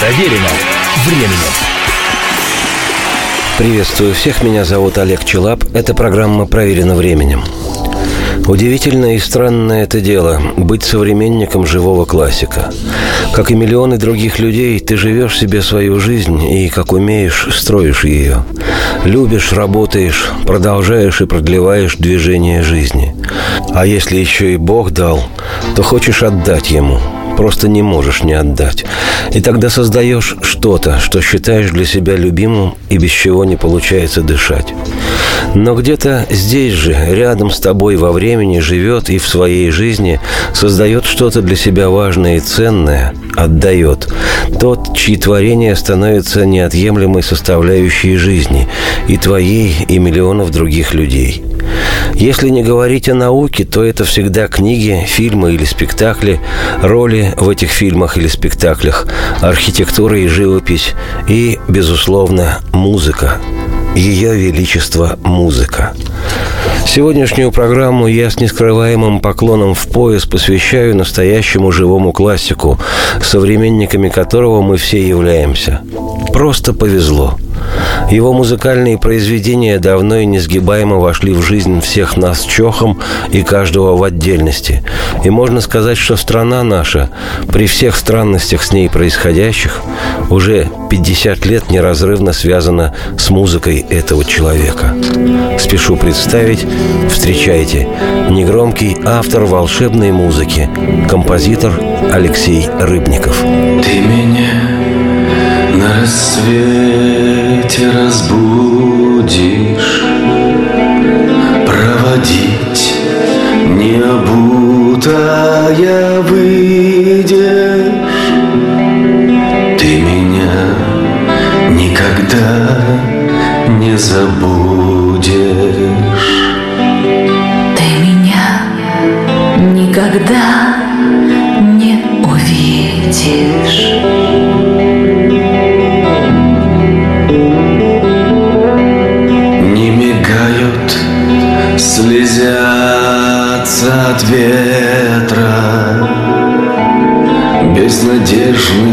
Проверено временем. Приветствую всех, меня зовут Олег Челап. Эта программа «Проверена временем». Удивительное и странное это дело – быть современником живого классика. Как и миллионы других людей, ты живешь себе свою жизнь и, как умеешь, строишь ее. Любишь, работаешь, продолжаешь и продлеваешь движение жизни. А если еще и Бог дал, то хочешь отдать Ему – просто не можешь не отдать. И тогда создаешь что-то, что считаешь для себя любимым и без чего не получается дышать. Но где-то здесь же, рядом с тобой во времени живет и в своей жизни создает что-то для себя важное и ценное, отдает. Тот, чьи творения становятся неотъемлемой составляющей жизни и твоей, и миллионов других людей – если не говорить о науке, то это всегда книги, фильмы или спектакли, роли в этих фильмах или спектаклях, архитектура и живопись и, безусловно, музыка. Ее Величество музыка. Сегодняшнюю программу я с нескрываемым поклоном в пояс посвящаю настоящему живому классику, современниками которого мы все являемся. Просто повезло – его музыкальные произведения давно и несгибаемо вошли в жизнь всех нас чохом и каждого в отдельности. И можно сказать, что страна наша, при всех странностях с ней происходящих, уже 50 лет неразрывно связана с музыкой этого человека. Спешу представить, встречайте, негромкий автор волшебной музыки, композитор Алексей Рыбников. Ты меня на рассвете разбудишь. Проводить необутая выйдешь. Ты меня никогда не забудешь. Ты меня никогда не увидишь слезятся от ветра. Безнадежные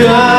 никогда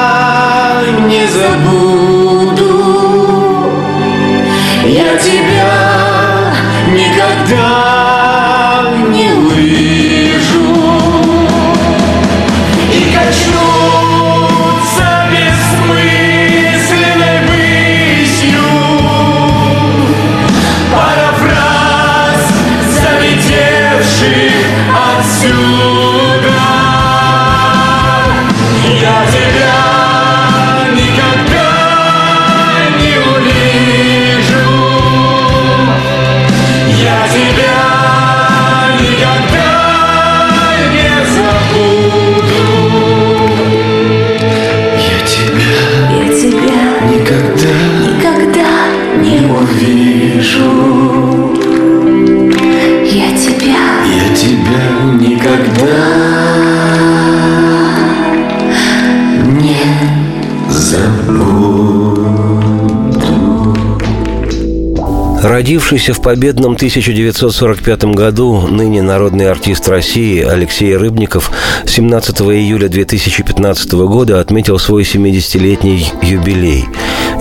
Родившийся в победном 1945 году ныне народный артист России Алексей Рыбников 17 июля 2015 года отметил свой 70-летний юбилей.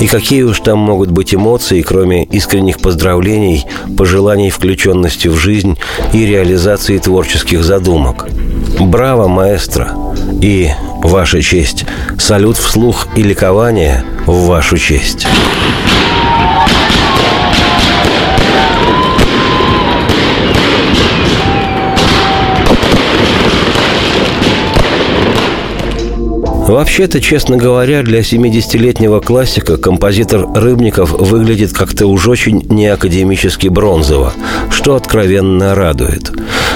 И какие уж там могут быть эмоции, кроме искренних поздравлений, пожеланий включенности в жизнь и реализации творческих задумок. Браво, маэстро! И, ваша честь, салют вслух и ликование в вашу честь. Вообще-то, честно говоря, для 70-летнего классика композитор Рыбников выглядит как-то уж очень неакадемически бронзово, что откровенно радует.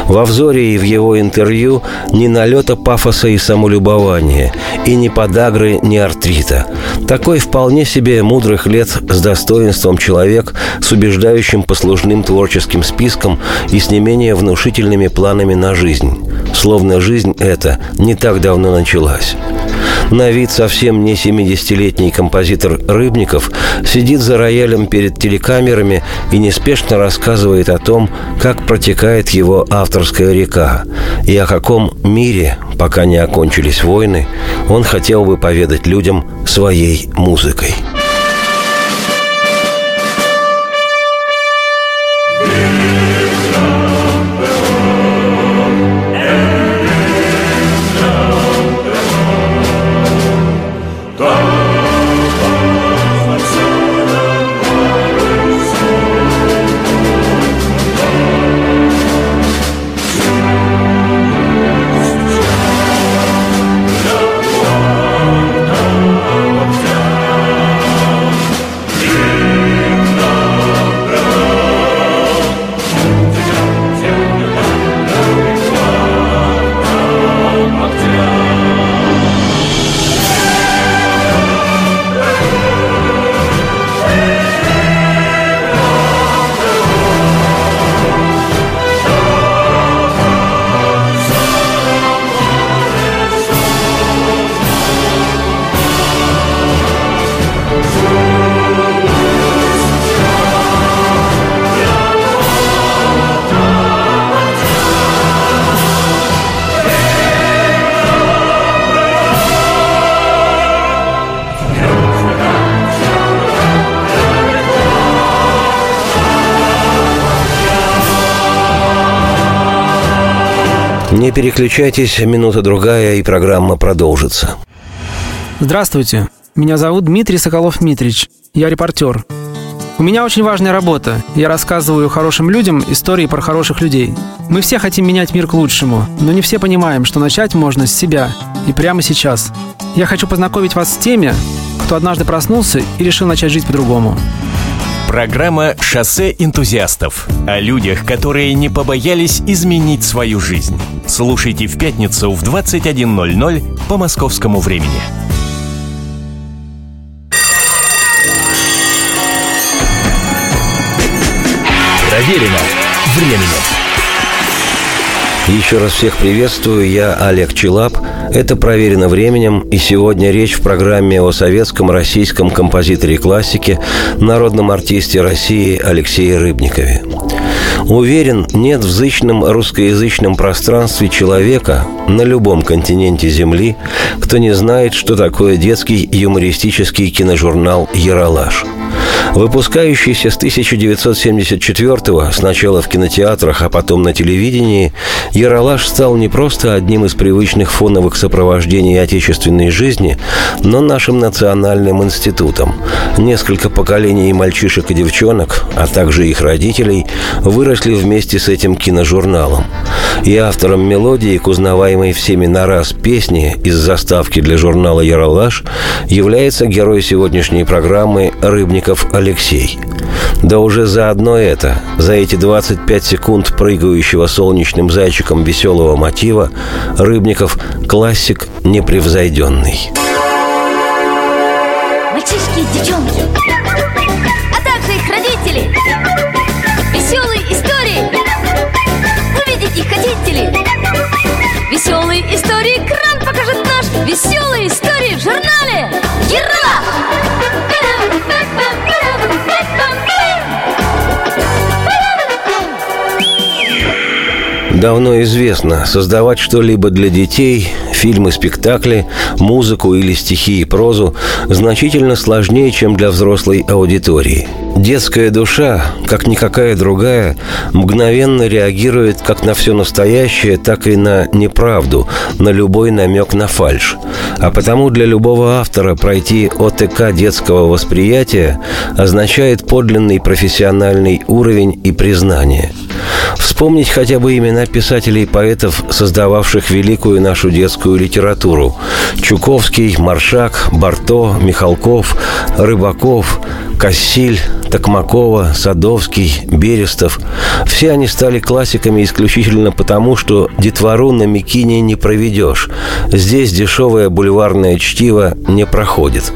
Во взоре и в его интервью ни налета пафоса и самолюбования, и ни подагры, ни артрита. Такой вполне себе мудрых лет с достоинством человек, с убеждающим послужным творческим списком и с не менее внушительными планами на жизнь. Словно жизнь эта не так давно началась. На вид совсем не 70-летний композитор Рыбников сидит за роялем перед телекамерами и неспешно рассказывает о том, как протекает его авторская река и о каком мире, пока не окончились войны, он хотел бы поведать людям своей музыкой. Переключайтесь, минута другая, и программа продолжится. Здравствуйте, меня зовут Дмитрий Соколов-Митрич. Я репортер. У меня очень важная работа. Я рассказываю хорошим людям истории про хороших людей. Мы все хотим менять мир к лучшему, но не все понимаем, что начать можно с себя и прямо сейчас. Я хочу познакомить вас с теми, кто однажды проснулся и решил начать жить по-другому. Программа «Шоссе энтузиастов» о людях, которые не побоялись изменить свою жизнь. Слушайте в пятницу в 21.00 по московскому времени. Проверено временем. Еще раз всех приветствую, я Олег Челап. Это «Проверено временем», и сегодня речь в программе о советском российском композиторе классики, народном артисте России Алексее Рыбникове. Уверен, нет в зычном русскоязычном пространстве человека на любом континенте Земли, кто не знает, что такое детский юмористический киножурнал «Яралаш». Выпускающийся с 1974-го, сначала в кинотеатрах, а потом на телевидении, «Яралаш» стал не просто одним из привычных фоновых сопровождений отечественной жизни, но нашим национальным институтом. Несколько поколений мальчишек и девчонок, а также их родителей, выросли вместе с этим киножурналом. И автором мелодии к узнаваемой всеми на раз песни из заставки для журнала «Яралаш» является герой сегодняшней программы Рыбников Алексей. Да уже за одно это, за эти 25 секунд прыгающего солнечным зайчиком веселого мотива, Рыбников – классик непревзойденный. Мальчишки девчонки, а также их родители. Веселые истории. Увидеть их хотите ли? Веселые истории экран покажет наш. Веселые истории в журнале Ералаш. Давно известно, создавать что-либо для детей, фильмы, спектакли, музыку или стихи и прозу значительно сложнее, чем для взрослой аудитории. Детская душа, как никакая другая, мгновенно реагирует как на все настоящее, так и на неправду, на любой намек на фальш. А потому для любого автора пройти ОТК детского восприятия означает подлинный профессиональный уровень и признание – Вспомнить хотя бы имена писателей и поэтов, создававших великую нашу детскую литературу. Чуковский, Маршак, Барто, Михалков, Рыбаков, Кассиль, Токмакова, Садовский, Берестов. Все они стали классиками исключительно потому, что детвору на Микине не проведешь. Здесь дешевое бульварное чтиво не проходит.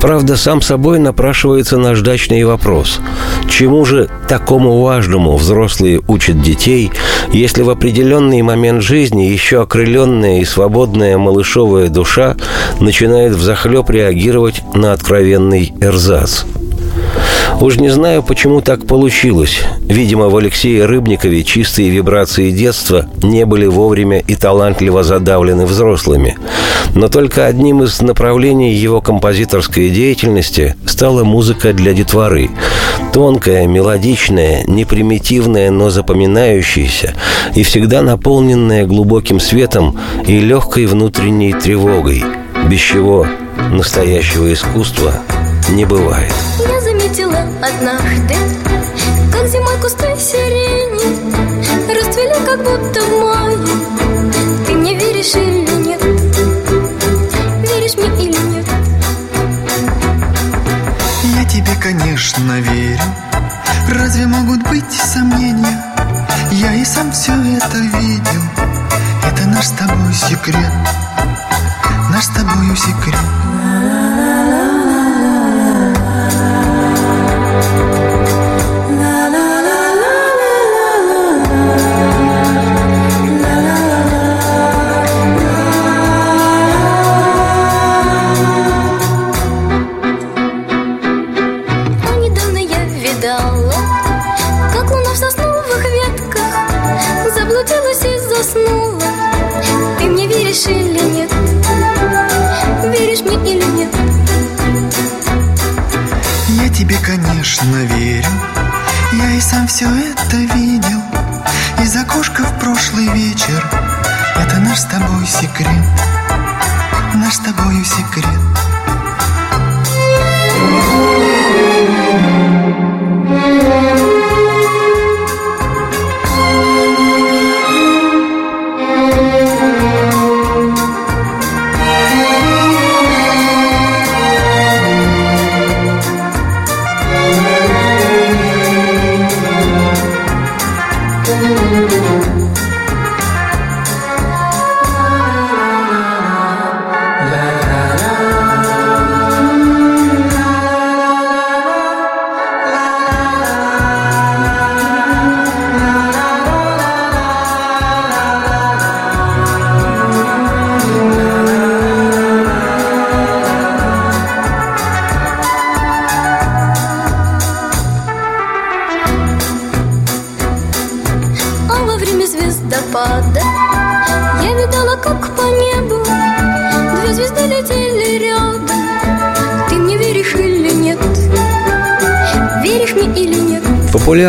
Правда, сам собой напрашивается наждачный вопрос. Чему же такому важному взрослые учат детей, если в определенный момент жизни еще окрыленная и свободная малышовая душа начинает взахлеб реагировать на откровенный эрзац? Уж не знаю, почему так получилось. Видимо, в Алексее Рыбникове чистые вибрации детства не были вовремя и талантливо задавлены взрослыми. Но только одним из направлений его композиторской деятельности стала музыка для детворы. Тонкая, мелодичная, непримитивная, но запоминающаяся и всегда наполненная глубоким светом и легкой внутренней тревогой, без чего настоящего искусства не бывает. Однажды, как зимой кусты сирени Расцвели как будто в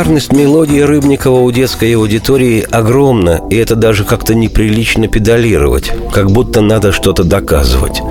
Популярность мелодии Рыбникова у детской аудитории огромна, и это даже как-то неприлично педалировать, как будто надо что-то доказывать.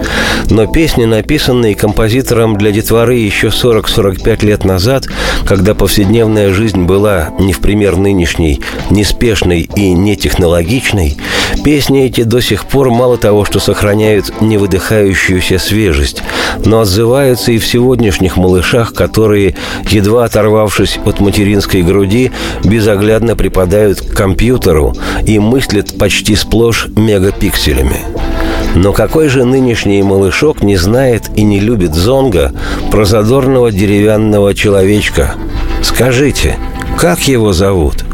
Но песни, написанные композитором для детворы еще 40-45 лет назад, когда повседневная жизнь была не в пример нынешней, неспешной и нетехнологичной, песни эти до сих пор мало того, что сохраняют невыдыхающуюся свежесть, но отзываются и в сегодняшних малышах, которые, едва оторвавшись от материнской груди, безоглядно припадают к компьютеру и мыслят почти сплошь мегапикселями. Но какой же нынешний малышок не знает и не любит зонга про задорного деревянного человечка? Скажите, как его зовут?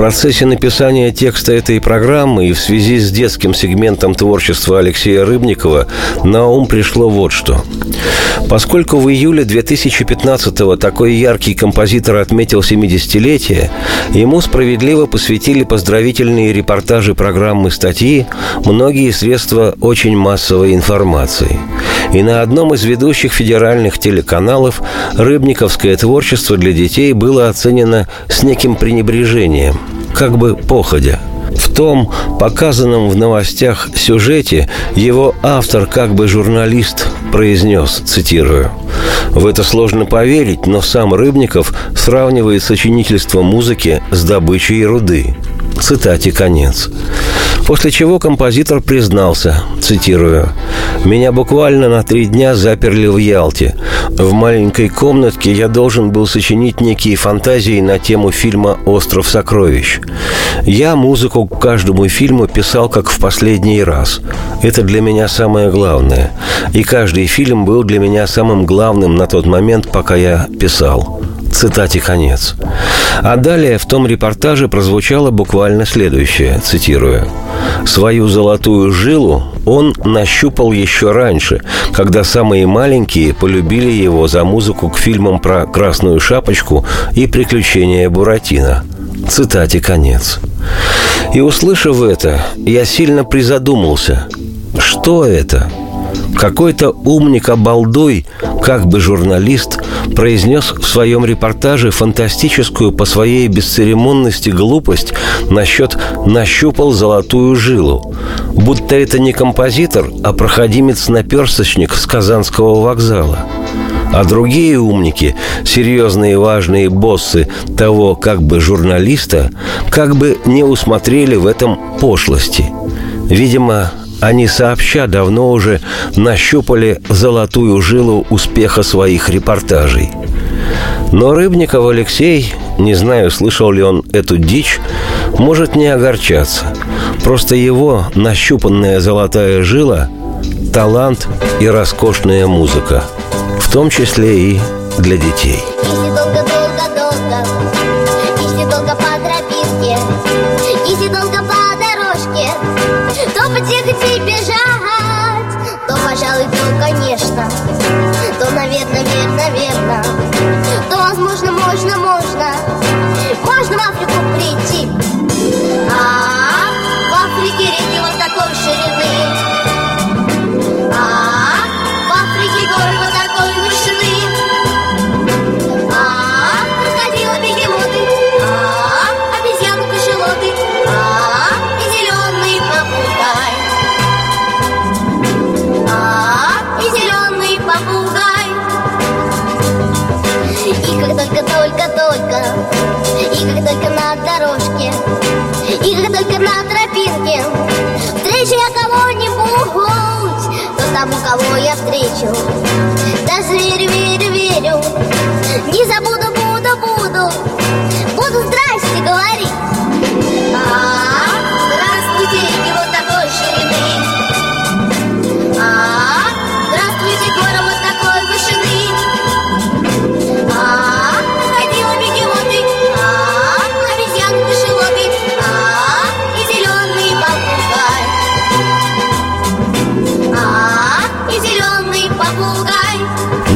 Процессе написания текста этой программы и в связи с детским сегментом творчества Алексея Рыбникова на ум пришло вот что. Поскольку в июле 2015-го такой яркий композитор отметил 70-летие, ему справедливо посвятили поздравительные репортажи программы статьи многие средства очень массовой информации. И на одном из ведущих федеральных телеканалов рыбниковское творчество для детей было оценено с неким пренебрежением, как бы походя – в том показанном в новостях сюжете его автор, как бы журналист, произнес, цитирую, «В это сложно поверить, но сам Рыбников сравнивает сочинительство музыки с добычей руды». Цитате конец. После чего композитор признался, цитирую, «Меня буквально на три дня заперли в Ялте. В маленькой комнатке я должен был сочинить некие фантазии на тему фильма «Остров сокровищ». Я музыку к каждому фильму писал как в последний раз. Это для меня самое главное. И каждый фильм был для меня самым главным на тот момент, пока я писал. Цитате конец. А далее в том репортаже прозвучало буквально следующее, цитирую. «Свою золотую жилу он нащупал еще раньше, когда самые маленькие полюбили его за музыку к фильмам про «Красную шапочку» и «Приключения Буратино». Цитате конец. И услышав это, я сильно призадумался. Что это? Какой-то умник-обалдуй, как бы журналист, произнес в своем репортаже фантастическую по своей бесцеремонности глупость насчет «нащупал золотую жилу». Будто это не композитор, а проходимец-наперсточник с Казанского вокзала. А другие умники, серьезные важные боссы того как бы журналиста, как бы не усмотрели в этом пошлости. Видимо, они сообща давно уже нащупали золотую жилу успеха своих репортажей. Но Рыбников Алексей, не знаю, слышал ли он эту дичь, может не огорчаться. Просто его нащупанная золотая жила – талант и роскошная музыка, в том числе и для детей. Если долго-долго-долго, если долго по тропинке, долго тому, кого я встречу, даже верю, верю, верю, не забуду, буду, буду, буду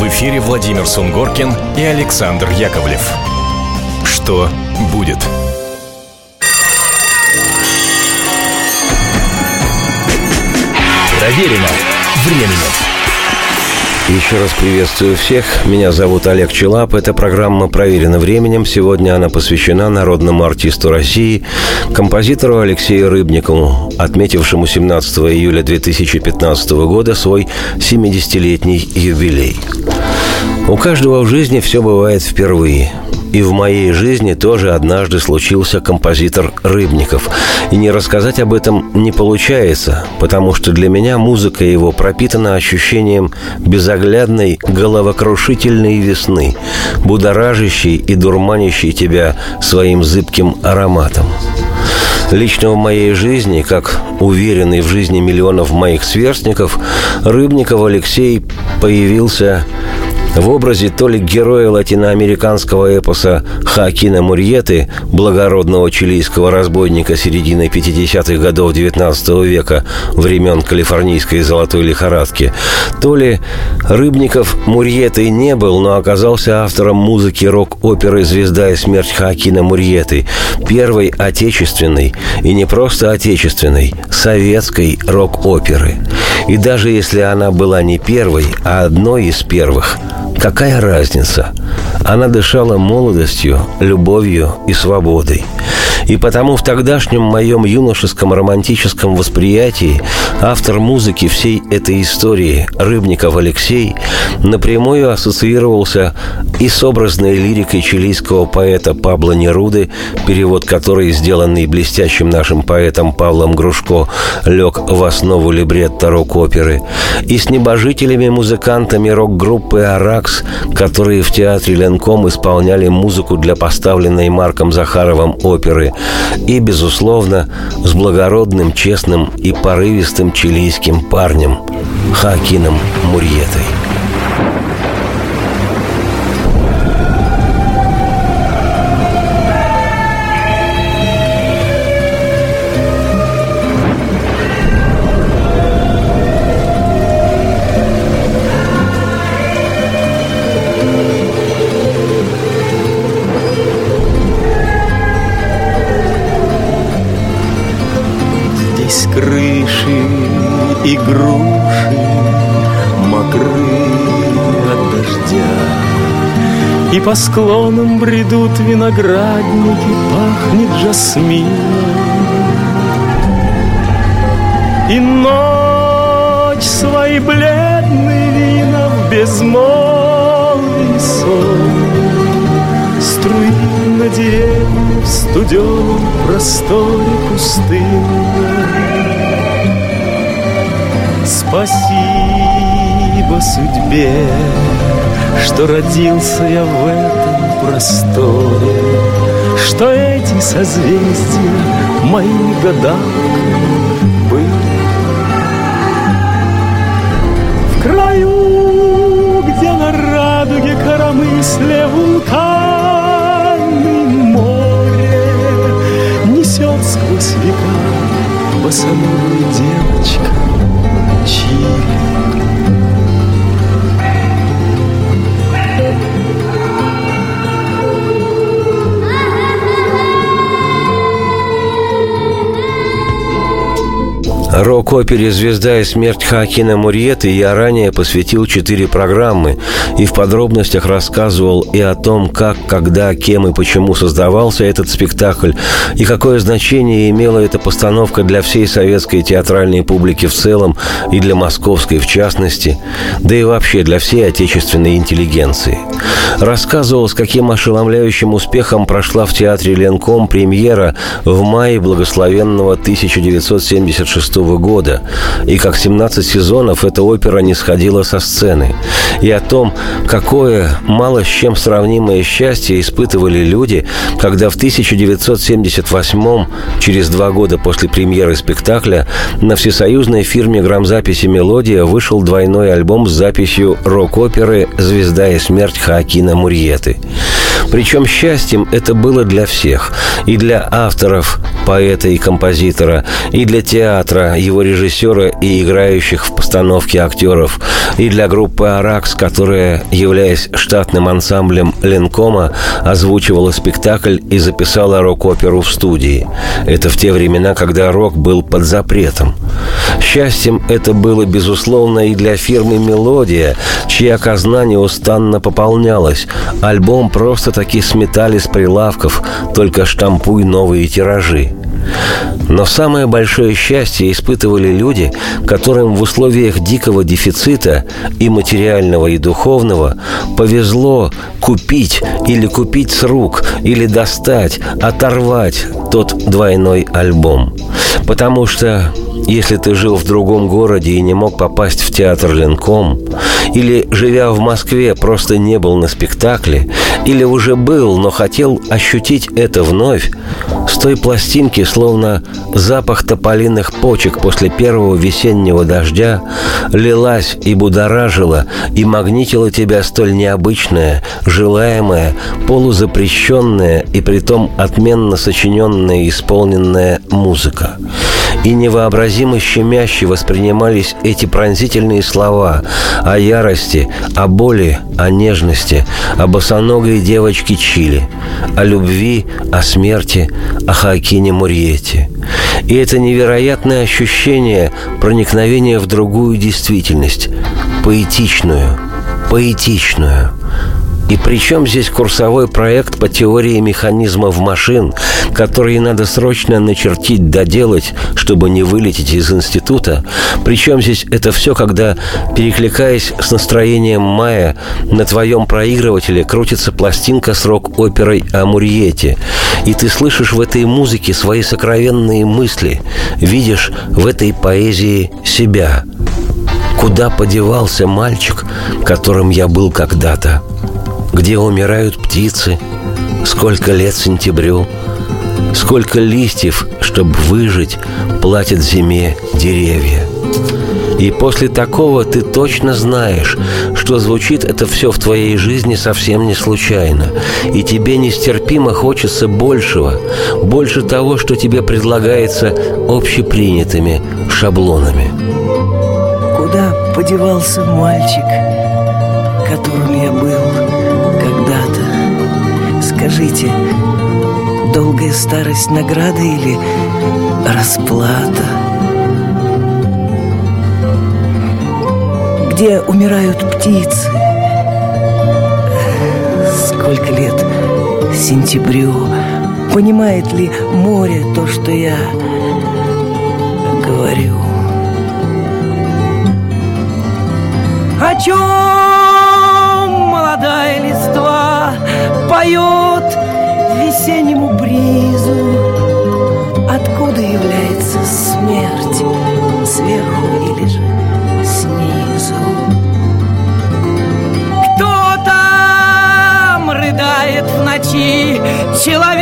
В эфире Владимир Сунгоркин и Александр Яковлев. Что будет? Проверено временем. Еще раз приветствую всех. Меня зовут Олег Челап. Эта программа проверена временем. Сегодня она посвящена народному артисту России, композитору Алексею Рыбникову, отметившему 17 июля 2015 года свой 70-летний юбилей. У каждого в жизни все бывает впервые. и в моей жизни тоже однажды случился композитор Рыбников. И не рассказать об этом не получается, потому что для меня музыка его пропитана ощущением безоглядной головокрушительной весны, будоражащей и дурманящей тебя своим зыбким ароматом. Лично в моей жизни, как уверенный в жизни миллионов моих сверстников, Рыбников Алексей появился в образе то ли героя латиноамериканского эпоса Хакина Мурьеты, благородного чилийского разбойника середины 50-х годов XIX века, времен калифорнийской золотой лихорадки, то ли Рыбников Мурьеты не был, но оказался автором музыки рок-оперы «Звезда и смерть Хакина Мурьеты», первой отечественной, и не просто отечественной, советской рок-оперы. И даже если она была не первой, а одной из первых – Какая разница? Она дышала молодостью, любовью и свободой. И потому в тогдашнем моем юношеском романтическом восприятии автор музыки всей этой истории, Рыбников Алексей, напрямую ассоциировался и с образной лирикой чилийского поэта Пабло Неруды, перевод которой, сделанный блестящим нашим поэтом Павлом Грушко, лег в основу либретто рок-оперы, и с небожителями-музыкантами рок-группы «Аракс», которые в театре Ленком исполняли музыку для поставленной Марком Захаровым оперы и, безусловно, с благородным, честным и порывистым чилийским парнем Хакином Мурьетой. По склонам бредут виноградники, пахнет жасмином. И ночь свои бледные вина в безмолвный сон Струит на деревья в студеном просторе пустыни. Спасибо судьбе, что родился я в этом просторе, Что эти созвездия моими гадалками были. В краю, где на радуге коромысле вулканы море Несет сквозь века босоногая девочка Рок-опере «Звезда и смерть» Хакина Мурьеты я ранее посвятил четыре программы и в подробностях рассказывал и о том, как, когда, кем и почему создавался этот спектакль, и какое значение имела эта постановка для всей советской театральной публики в целом и для московской в частности, да и вообще для всей отечественной интеллигенции. Рассказывал, с каким ошеломляющим успехом прошла в театре Ленком премьера в мае благословенного 1976 года, и как 17 сезонов эта опера не сходила со сцены, и о том, какое мало с чем сравнимое счастье испытывали люди, когда в 1978 через два года после премьеры спектакля, на всесоюзной фирме грамзаписи «Мелодия» вышел двойной альбом с записью рок-оперы «Звезда и смерть» Хаакина Мурьеты. Причем счастьем это было для всех. И для авторов, поэта и композитора, и для театра, его режиссера и играющих в постановке актеров, и для группы «Аракс», которая, являясь штатным ансамблем Ленкома, озвучивала спектакль и записала рок-оперу в студии. Это в те времена, когда рок был под запретом. Счастьем это было, безусловно, и для фирмы «Мелодия», чья казна неустанно пополнялась. Альбом просто-таки сметали с прилавков, только штампуй новые тиражи. Но самое большое счастье испытывали люди, которым в условиях дикого дефицита и материального, и духовного повезло купить или купить с рук, или достать, оторвать тот двойной альбом. Потому что если ты жил в другом городе и не мог попасть в театр Ленком, или, живя в Москве, просто не был на спектакле, или уже был, но хотел ощутить это вновь, с той пластинки, словно запах тополиных почек после первого весеннего дождя, лилась и будоражила, и магнитила тебя столь необычная, желаемая, полузапрещенная и притом отменно сочиненная и исполненная музыка. И невообразимо щемяще воспринимались эти пронзительные слова о ярости, о боли, о нежности, о босоногой девочке Чили, о любви, о смерти, о Хоакине Мурьете. И это невероятное ощущение проникновения в другую действительность, поэтичную, поэтичную – и причем здесь курсовой проект по теории механизмов машин, которые надо срочно начертить, доделать, чтобы не вылететь из института. Причем здесь это все, когда, перекликаясь с настроением мая, на твоем проигрывателе крутится пластинка с рок-оперой о Мурьете. И ты слышишь в этой музыке свои сокровенные мысли, видишь в этой поэзии себя. Куда подевался мальчик, которым я был когда-то? Где умирают птицы, сколько лет сентябрю, сколько листьев, чтобы выжить, платят зиме деревья. И после такого ты точно знаешь, что звучит это все в твоей жизни совсем не случайно. И тебе нестерпимо хочется большего, больше того, что тебе предлагается общепринятыми шаблонами. Куда подевался мальчик, которым я был? Скажите, долгая старость награда или расплата? Где умирают птицы? Сколько лет сентябрю? Понимает ли море то, что я говорю? О чем молодая листва человек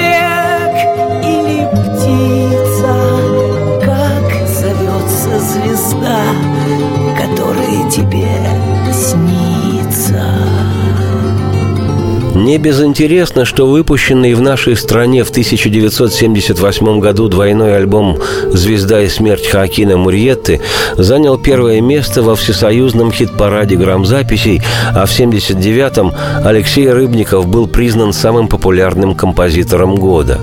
не безинтересно, что выпущенный в нашей стране в 1978 году двойной альбом «Звезда и смерть» Хакина Мурьетты занял первое место во всесоюзном хит-параде грамзаписей, а в 1979-м Алексей Рыбников был признан самым популярным композитором года.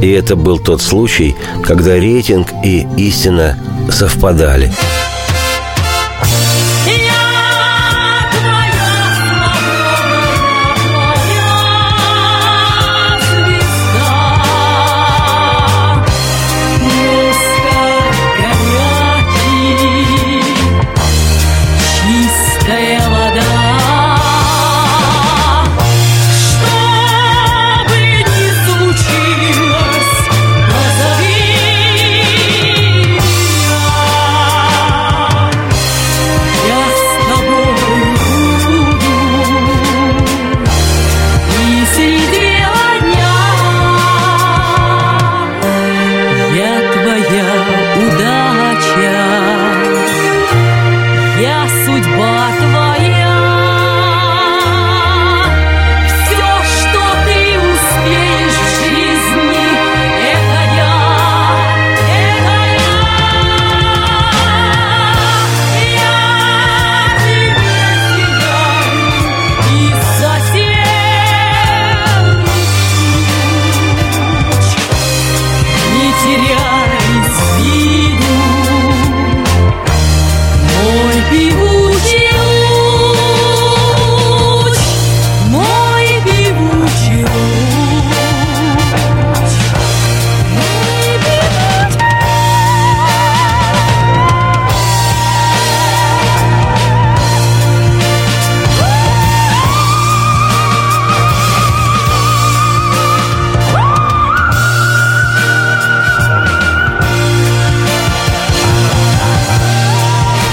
И это был тот случай, когда рейтинг и истина совпадали.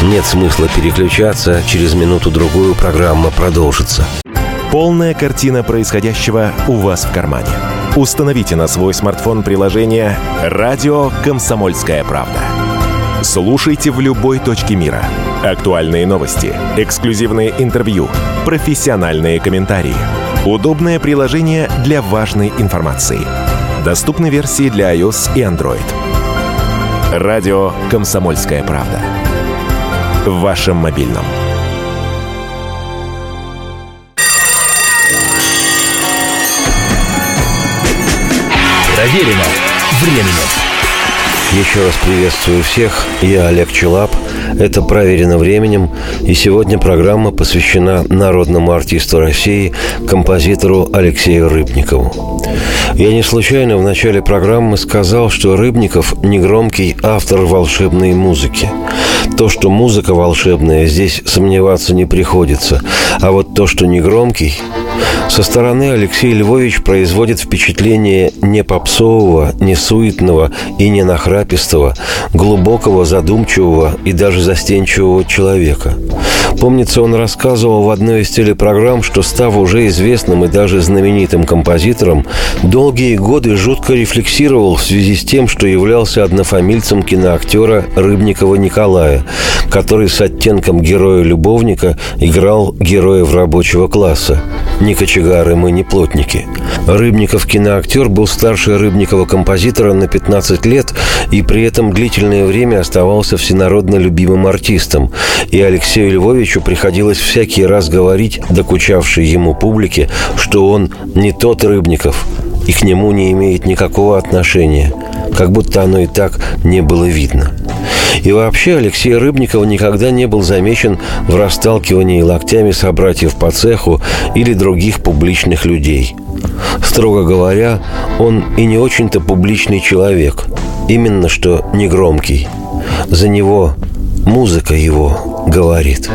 Нет смысла переключаться, через минуту-другую программа продолжится. Полная картина происходящего у вас в кармане. Установите на свой смартфон приложение «Радио Комсомольская правда». Слушайте в любой точке мира. Актуальные новости, эксклюзивные интервью, профессиональные комментарии. Удобное приложение для важной информации. Доступны версии для iOS и Android. Радио «Комсомольская правда». В вашем мобильном. Проверено временем. Еще раз приветствую всех. Я Олег Челап. Это «Проверено временем». И сегодня программа посвящена народному артисту России, композитору Алексею Рыбникову. Я не случайно в начале программы сказал, что Рыбников – негромкий автор волшебной музыки. То, что музыка волшебная, здесь сомневаться не приходится. А вот то, что негромкий, со стороны Алексей Львович производит впечатление не попсового, не суетного и не нахрапистого, глубокого, задумчивого и даже застенчивого человека. Помнится, он рассказывал в одной из телепрограмм, что став уже известным и даже знаменитым композитором, долгие годы жутко рефлексировал в связи с тем, что являлся однофамильцем киноактера Рыбникова Николая, который с оттенком героя-любовника играл героев рабочего класса. Не кочегары мы, не плотники. Рыбников киноактер был старше Рыбникова композитора на 15 лет и при этом длительное время оставался всенародно любимым артистом. И Алексею Львовичу приходилось всякий раз говорить докучавшей ему публике, что он не тот Рыбников и к нему не имеет никакого отношения, как будто оно и так не было видно. И вообще Алексей Рыбников никогда не был замечен в расталкивании локтями собратьев по цеху или других публичных людей. Строго говоря, он и не очень-то публичный человек, именно что негромкий. За него музыка его говорит.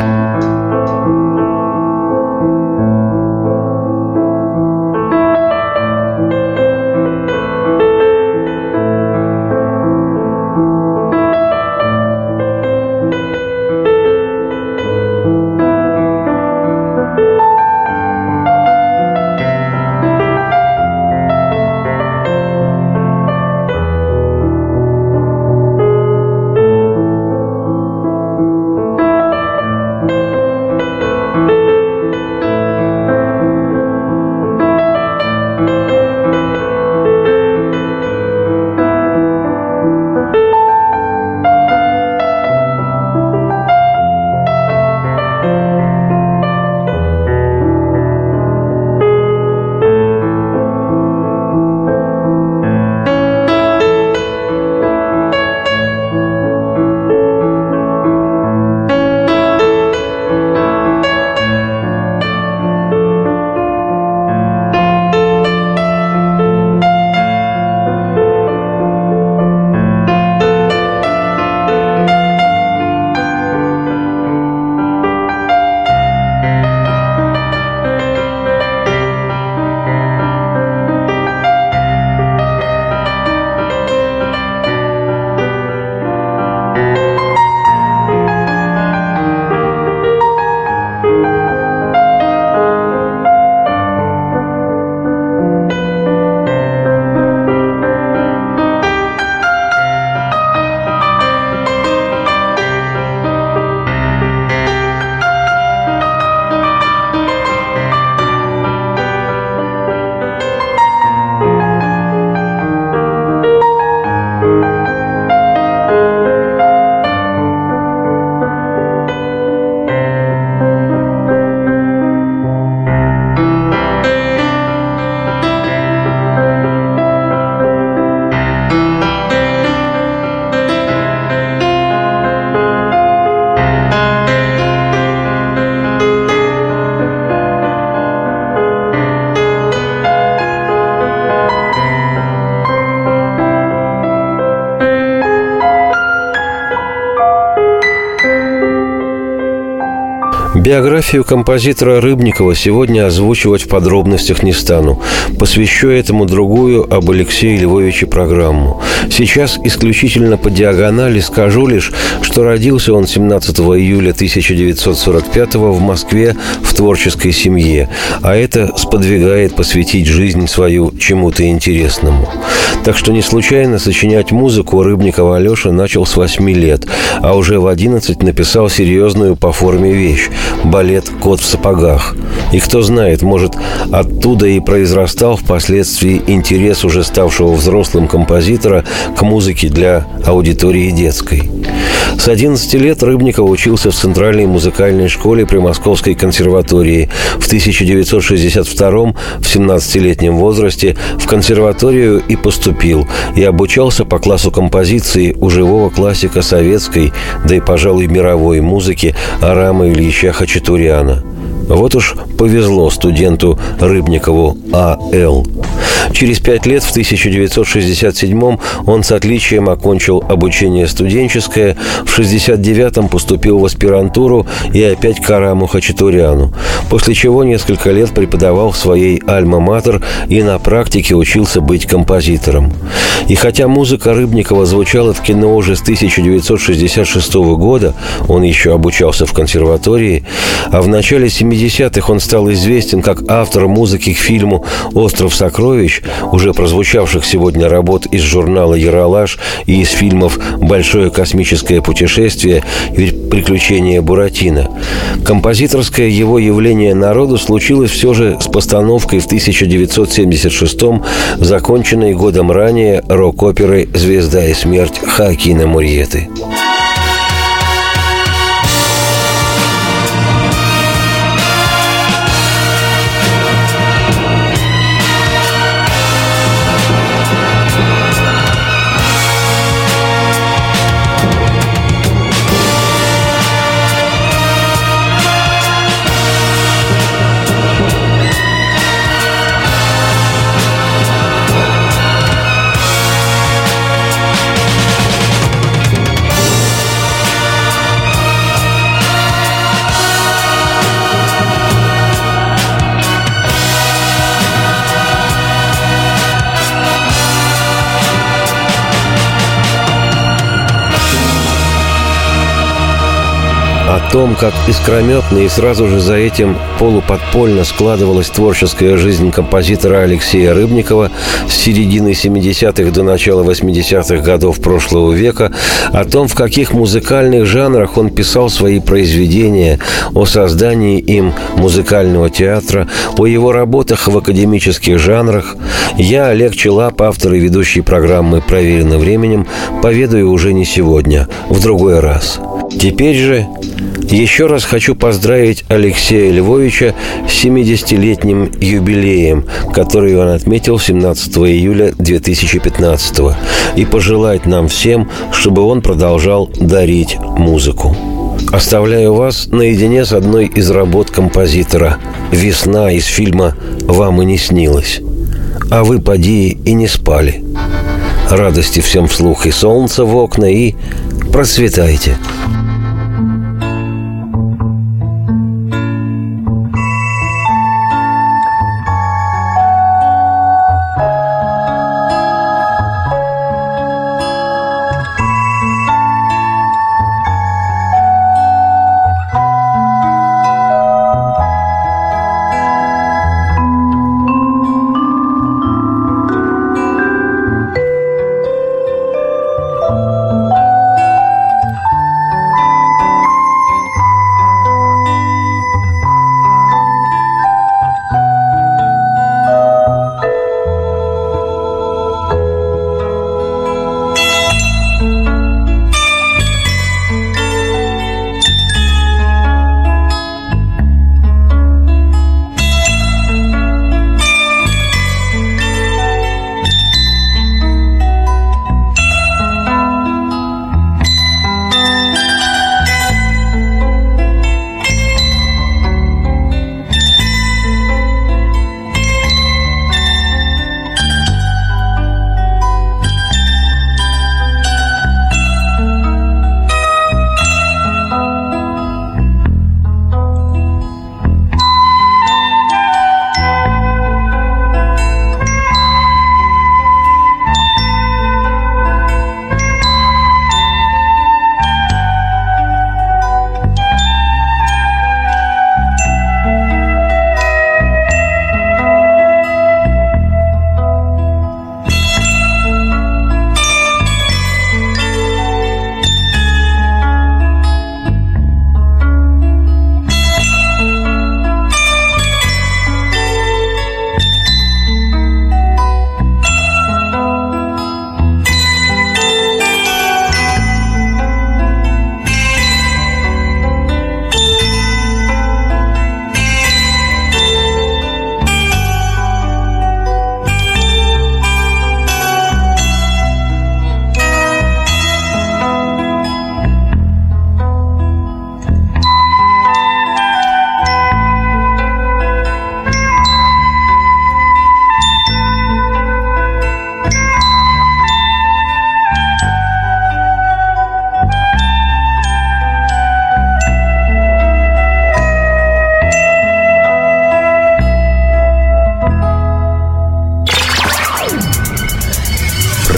Биографию композитора Рыбникова сегодня озвучивать в подробностях не стану. Посвящу этому другую об Алексее Львовиче программу. Сейчас исключительно по диагонали скажу лишь, что родился он 17 июля 1945 в Москве в творческой семье, а это сподвигает посвятить жизнь свою чему-то интересному. Так что не случайно сочинять музыку Рыбникова Алеша начал с 8 лет, а уже в 11 написал серьезную по форме вещь – балет «Кот в сапогах». И кто знает, может, оттуда и произрастал впоследствии интерес уже ставшего взрослым композитора к музыке для аудитории детской. С 11 лет Рыбников учился в Центральной музыкальной школе при Московской консерватории. В 1962 в 17-летнем возрасте в консерваторию и поступил, и обучался по классу композиции у живого классика советской, да и, пожалуй, мировой музыки Арама Ильича Хачатуряна. Вот уж повезло студенту Рыбникову А.Л. Через пять лет, в 1967-м, он с отличием окончил обучение студенческое, в 69-м поступил в аспирантуру и опять к Араму Хачатуряну, после чего несколько лет преподавал в своей «Альма-Матер» и на практике учился быть композитором. И хотя музыка Рыбникова звучала в кино уже с 1966 года, он еще обучался в консерватории, а в начале 70-х он стал известен как автор музыки к фильму «Остров сокровищ», уже прозвучавших сегодня работ из журнала «Яралаш» и из фильмов «Большое космическое путешествие» и «Приключения Буратино». Композиторское его явление народу случилось все же с постановкой в 1976-м, законченной годом ранее рок-оперой «Звезда и смерть» Хакина Мурьеты. Том, как искрометно и сразу же за этим полуподпольно складывалась творческая жизнь композитора Алексея Рыбникова с середины 70-х до начала 80-х годов прошлого века, о том, в каких музыкальных жанрах он писал свои произведения, о создании им музыкального театра, о его работах в академических жанрах, я, Олег Челап, автор и ведущий программы «Проверено временем», поведаю уже не сегодня, в другой раз. Теперь же еще раз хочу поздравить Алексея Львовича с 70-летним юбилеем, который он отметил 17 июля 2015 и пожелать нам всем, чтобы он продолжал дарить музыку. Оставляю вас наедине с одной из работ композитора «Весна» из фильма «Вам и не снилось». А вы, поди, и не спали. Радости всем вслух и солнца в окна, и процветайте.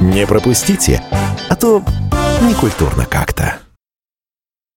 Не пропустите, а то некультурно как-то.